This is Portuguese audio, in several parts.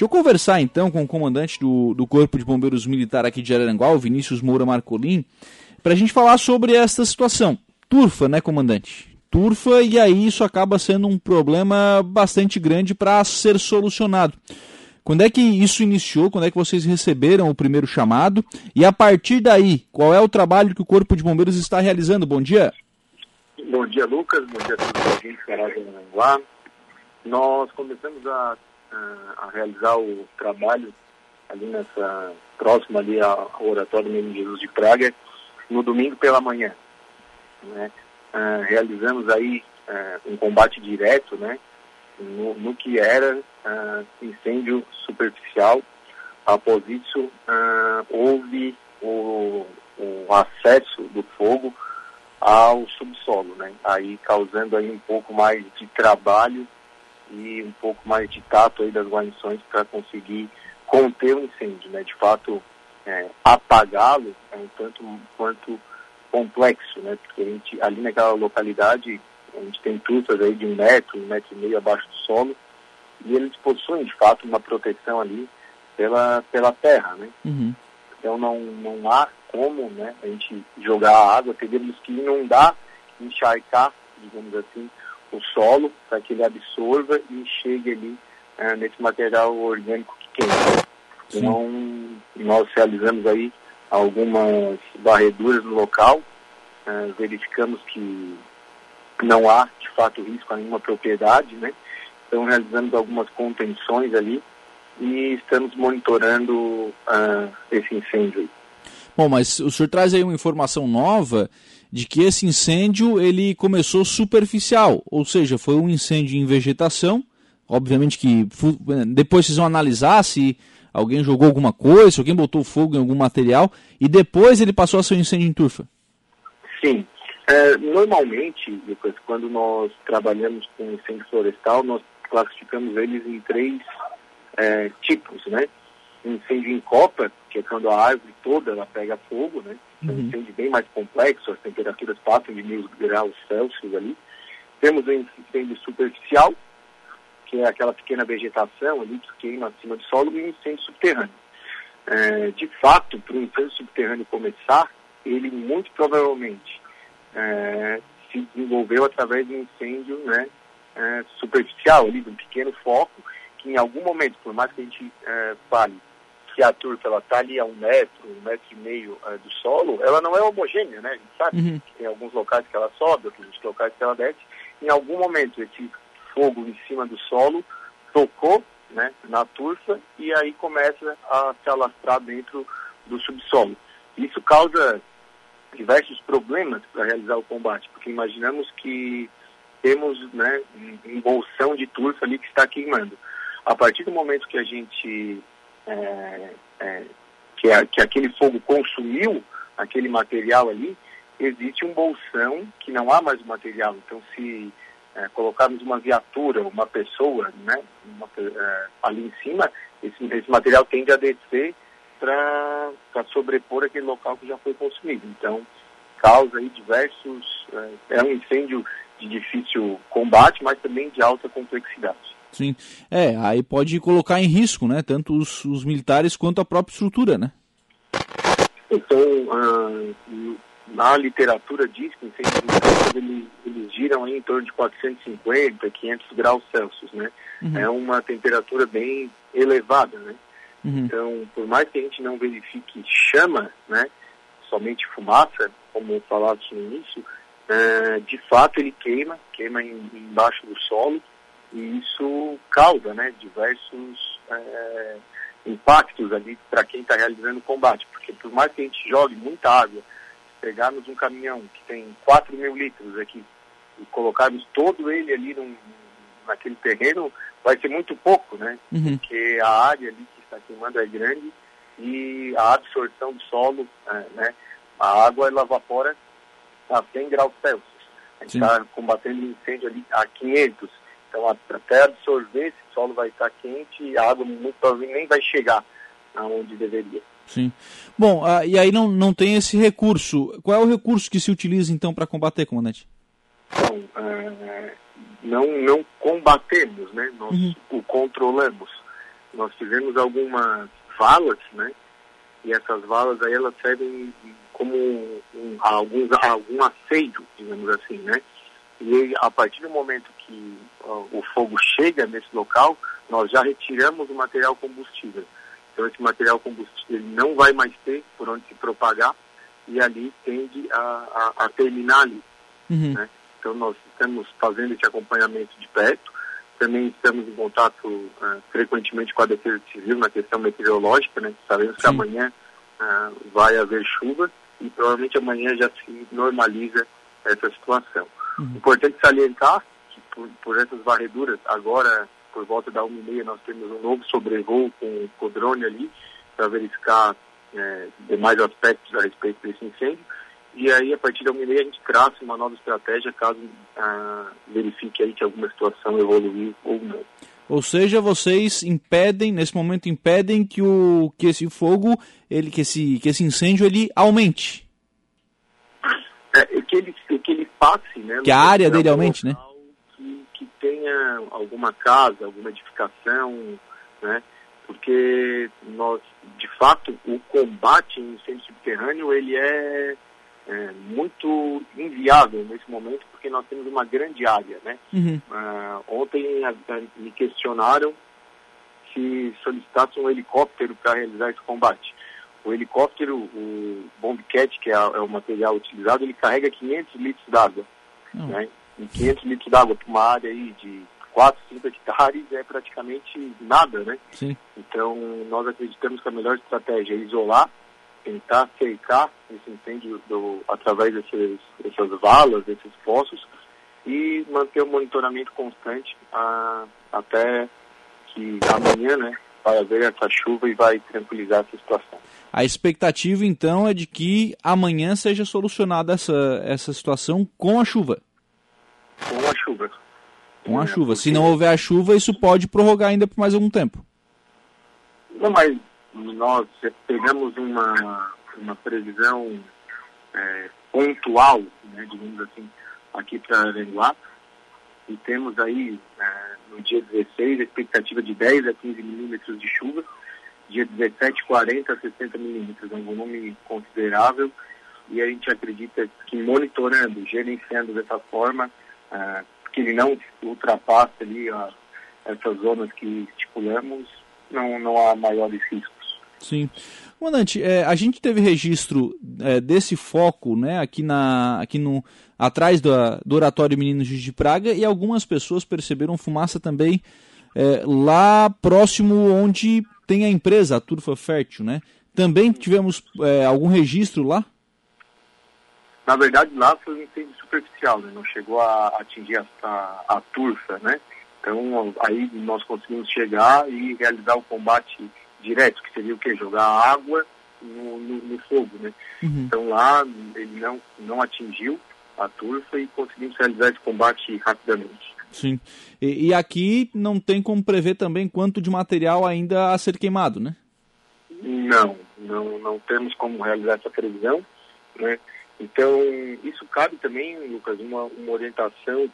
Deixa eu conversar então com o comandante do, do Corpo de Bombeiros Militar aqui de Araranguá, o Vinícius Moura Marcolin, para a gente falar sobre essa situação. Turfa, né, comandante? Turfa, e aí isso acaba sendo um problema bastante grande para ser solucionado. Quando é que isso iniciou? Quando é que vocês receberam o primeiro chamado? E a partir daí, qual é o trabalho que o Corpo de Bombeiros está realizando? Bom dia. Bom dia, Lucas. Bom dia a todos os ouvintes Aranguá. Nós começamos a, a, realizar o trabalho ali nessa próxima ali ao Oratório Menino Jesus de Praga no domingo pela manhã. Né? Uh, realizamos aí uh, um combate direto, né? No, no que era uh, incêndio superficial. Após isso, houve o, o acesso do fogo ao subsolo, né? Aí causando aí um pouco mais de trabalho e um pouco mais de tato aí das guarnições para conseguir conter o incêndio, né? De fato, é, apagá-lo é um tanto quanto complexo, né? Porque a gente, ali naquela localidade, a gente tem tufas aí de um metro, um metro e meio abaixo do solo, e eles possuem, de fato, uma proteção ali pela, pela terra, né? Uhum. Então não, não há como né, a gente jogar a água, teríamos que inundar, encharcar, digamos assim, o solo para que ele absorva e chegue ali é, nesse material orgânico que queima. Então, nós realizamos aí algumas varreduras no local, é, verificamos que não há, de fato, risco a nenhuma propriedade, né? Então, realizamos algumas contenções ali e estamos monitorando uh, esse incêndio. Bom, mas o senhor traz aí uma informação nova de que esse incêndio ele começou superficial, ou seja, foi um incêndio em vegetação. Obviamente que depois vocês vão analisar se alguém jogou alguma coisa, se alguém botou fogo em algum material, e depois ele passou a ser um incêndio em turfa. Sim. É, normalmente, quando nós trabalhamos com incêndio florestal, nós classificamos eles em três é, tipos, né? Incêndio em copa, que é quando a árvore toda ela pega fogo, né? É um uhum. incêndio bem mais complexo, as temperaturas passam de mil graus Celsius ali. Temos o incêndio superficial, que é aquela pequena vegetação ali que queima acima do solo, e o incêndio subterrâneo. É, de fato, para o incêndio subterrâneo começar, ele muito provavelmente é, se desenvolveu através de um incêndio né, é, superficial, ali, de um pequeno foco, que em algum momento, por mais que a gente é, fale que a turfa ela está ali a um metro, um metro e meio é, do solo, ela não é homogênea, né? A gente sabe uhum. que tem alguns locais que ela sobe, outros locais que ela desce. Em algum momento esse fogo em cima do solo tocou né, na turfa e aí começa a se alastrar dentro do subsolo. Isso causa diversos problemas para realizar o combate, porque imaginamos que temos né, um bolsão de turfa ali que está queimando. A partir do momento que a gente é, é, que, a, que aquele fogo consumiu aquele material ali, existe um bolsão que não há mais o material. Então, se é, colocarmos uma viatura, uma pessoa né, uma, é, ali em cima, esse, esse material tende a descer para sobrepor aquele local que já foi consumido. Então, causa aí diversos. É, é um incêndio de difícil combate, mas também de alta complexidade. Sim. É, aí pode colocar em risco, né? Tanto os, os militares quanto a própria estrutura, né? Então, na literatura diz que incêndios eles, eles giram em torno de 450, 500 graus Celsius, né? Uhum. É uma temperatura bem elevada, né? Uhum. Então, por mais que a gente não verifique chama, né? Somente fumaça, como falado no início, uh, de fato ele queima, queima em, embaixo do solo e isso causa né, diversos é, impactos ali para quem está realizando o combate, porque por mais que a gente jogue muita água, pegarmos um caminhão que tem 4 mil litros aqui e colocarmos todo ele ali num, naquele terreno, vai ser muito pouco, né? Uhum. Porque a área ali que está queimando é grande e a absorção do solo, é, né? A água ela evapora a 100 graus Celsius. A gente está combatendo incêndio ali a 500. Então, até absorver, esse solo vai estar quente e a água muito provavelmente nem vai chegar aonde deveria. Sim. Bom, ah, e aí não, não tem esse recurso. Qual é o recurso que se utiliza, então, para combater, comandante? Bom, é, não, não combatemos, né? Nós uhum. o controlamos. nós fizemos algumas valas, né? E essas valas aí elas servem como um, alguns, algum asseio, digamos assim, né? E a partir do momento que uh, o fogo chega nesse local, nós já retiramos o material combustível. Então esse material combustível não vai mais ter por onde se propagar e ali tende a, a, a terminar ali. Uhum. Né? Então nós estamos fazendo esse acompanhamento de perto. Também estamos em contato uh, frequentemente com a Defesa Civil na questão meteorológica, né? Sabemos Sim. que amanhã uh, vai haver chuva e provavelmente amanhã já se normaliza essa situação. Uhum. Importante salientar que por, por, essas varreduras, agora por volta da 1h30 nós temos um novo sobrevoo com, com o drone ali para verificar é, demais aspectos a respeito desse incêndio. E aí, a partir da 1h30, a gente traça uma nova estratégia caso ah, verifique aí que alguma situação evoluiu ou não. Ou seja, vocês impedem, nesse momento impedem que, o, que esse fogo, ele, que, esse, que esse incêndio ele aumente. É, que ele, que ele passe, né? Que a área dele aumente, né? Que, que tenha alguma casa, alguma edificação, né? Porque nós, de fato, o combate em incêndio subterrâneo, ele é, é, muito inviável nesse momento, porque nós temos uma grande área, né? Uhum. Uh, ontem a, a, me questionaram se solicitasse um helicóptero para realizar esse combate. O helicóptero, o Bombcat, que é, é, o material utilizado, ele carrega 500 litros d'água. Uhum. Né? E 500 litros d'água para uma área aí de 4, 5 hectares é praticamente nada, né? Sim. Então, nós acreditamos que a melhor estratégia é isolar, tentar cercar esse incêndio do, através desses, dessas valas, desses poços, e manter o monitoramento constante a, até que amanhã, né, vai haver essa chuva e vai tranquilizar essa situação. A expectativa, então, é de que amanhã seja solucionada essa, essa situação com a chuva. Com a chuva. Com a chuva. Se não houver a chuva, isso pode prorrogar ainda por mais algum tempo. Não, mas nós pegamos uma, uma previsão é, pontual, né, digamos assim, aqui para Aranguá, e temos aí é, no dia 16 a expectativa de 10 a 15 milímetros de chuva, dia 17, 40 a 60 milímetros, é um volume considerável, e a gente acredita que monitorando, gerenciando dessa forma, é, que ele não ultrapasse ali essas zonas que estipulamos, não, não há maiores riscos. Sim. Comandante, é, a gente teve registro é, desse foco né, aqui, na, aqui no, atrás do, do Oratório Meninos de Praga e algumas pessoas perceberam fumaça também é, lá próximo onde tem a empresa, a Turfa Fértil, né? Também tivemos é, algum registro lá? Na verdade, lá foi um incêndio superficial, né? não chegou a atingir a, a, a turfa, né? Então, aí nós conseguimos chegar e realizar o combate direto, que seria o quê? Jogar água no, no, no fogo, né? Uhum. Então lá ele não, não atingiu a turfa e conseguimos realizar esse combate rapidamente. Sim. E, e, aqui não tem como prever também quanto de material ainda a ser queimado, né? Não, não, não temos como realizar essa previsão, né? Então, isso cabe também, Lucas, uma, uma orientação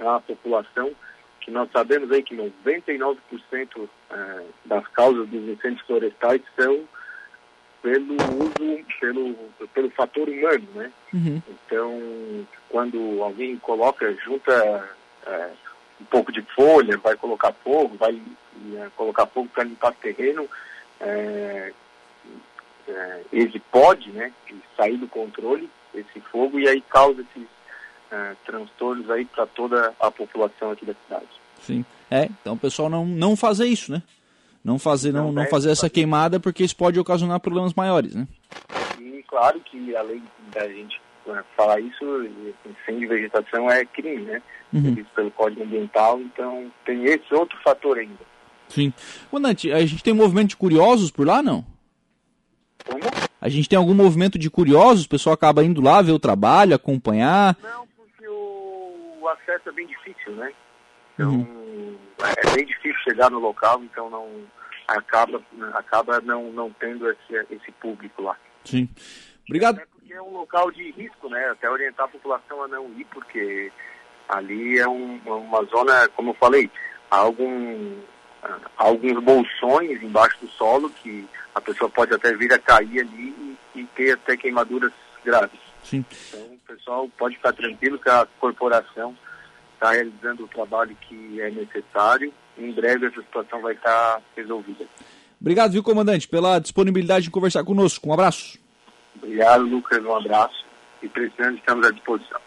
à população que nós sabemos aí que 99% é, das causas dos incêndios florestais são pelo uso, pelo, pelo fator humano, né? Uhum. Então, quando alguém coloca, junta é, um pouco de folha, vai colocar fogo, vai é, colocar fogo para limpar terreno, é, é, ele pode, né, sair do controle esse fogo e aí causa esses é, transtornos aí para toda a população aqui da cidade. Sim. É, então o pessoal não, não fazer isso, né? Não fazer, não, não, não fazer essa queimada porque isso pode ocasionar problemas maiores, né? E claro que além da gente né, falar isso, incêndio de vegetação é crime, né? Uhum. Isso pelo Código Ambiental, então tem esse outro fator ainda. Sim. Comandante, a gente tem um movimento de curiosos por lá, não? Como? A gente tem algum movimento de curiosos? O pessoal acaba indo lá ver o trabalho, acompanhar? Não, acesso é bem difícil, né? Então, uhum. é bem difícil chegar no local, então não acaba, acaba não, não tendo esse, esse público lá. Sim. Obrigado. É porque é um local de risco, né? Até orientar a população a não ir, porque ali é um, uma zona, como eu falei, há algum, alguns bolsões embaixo do solo que a pessoa pode até vir a cair ali e, e ter até queimaduras graves. Sim. Então, o pessoal pode ficar tranquilo que a corporação está realizando o trabalho que é necessário. Em breve essa situação vai estar resolvida. Obrigado, viu, comandante, pela disponibilidade de conversar conosco. Um abraço. Obrigado, Lucas. Um abraço. E precisando, estamos à disposição.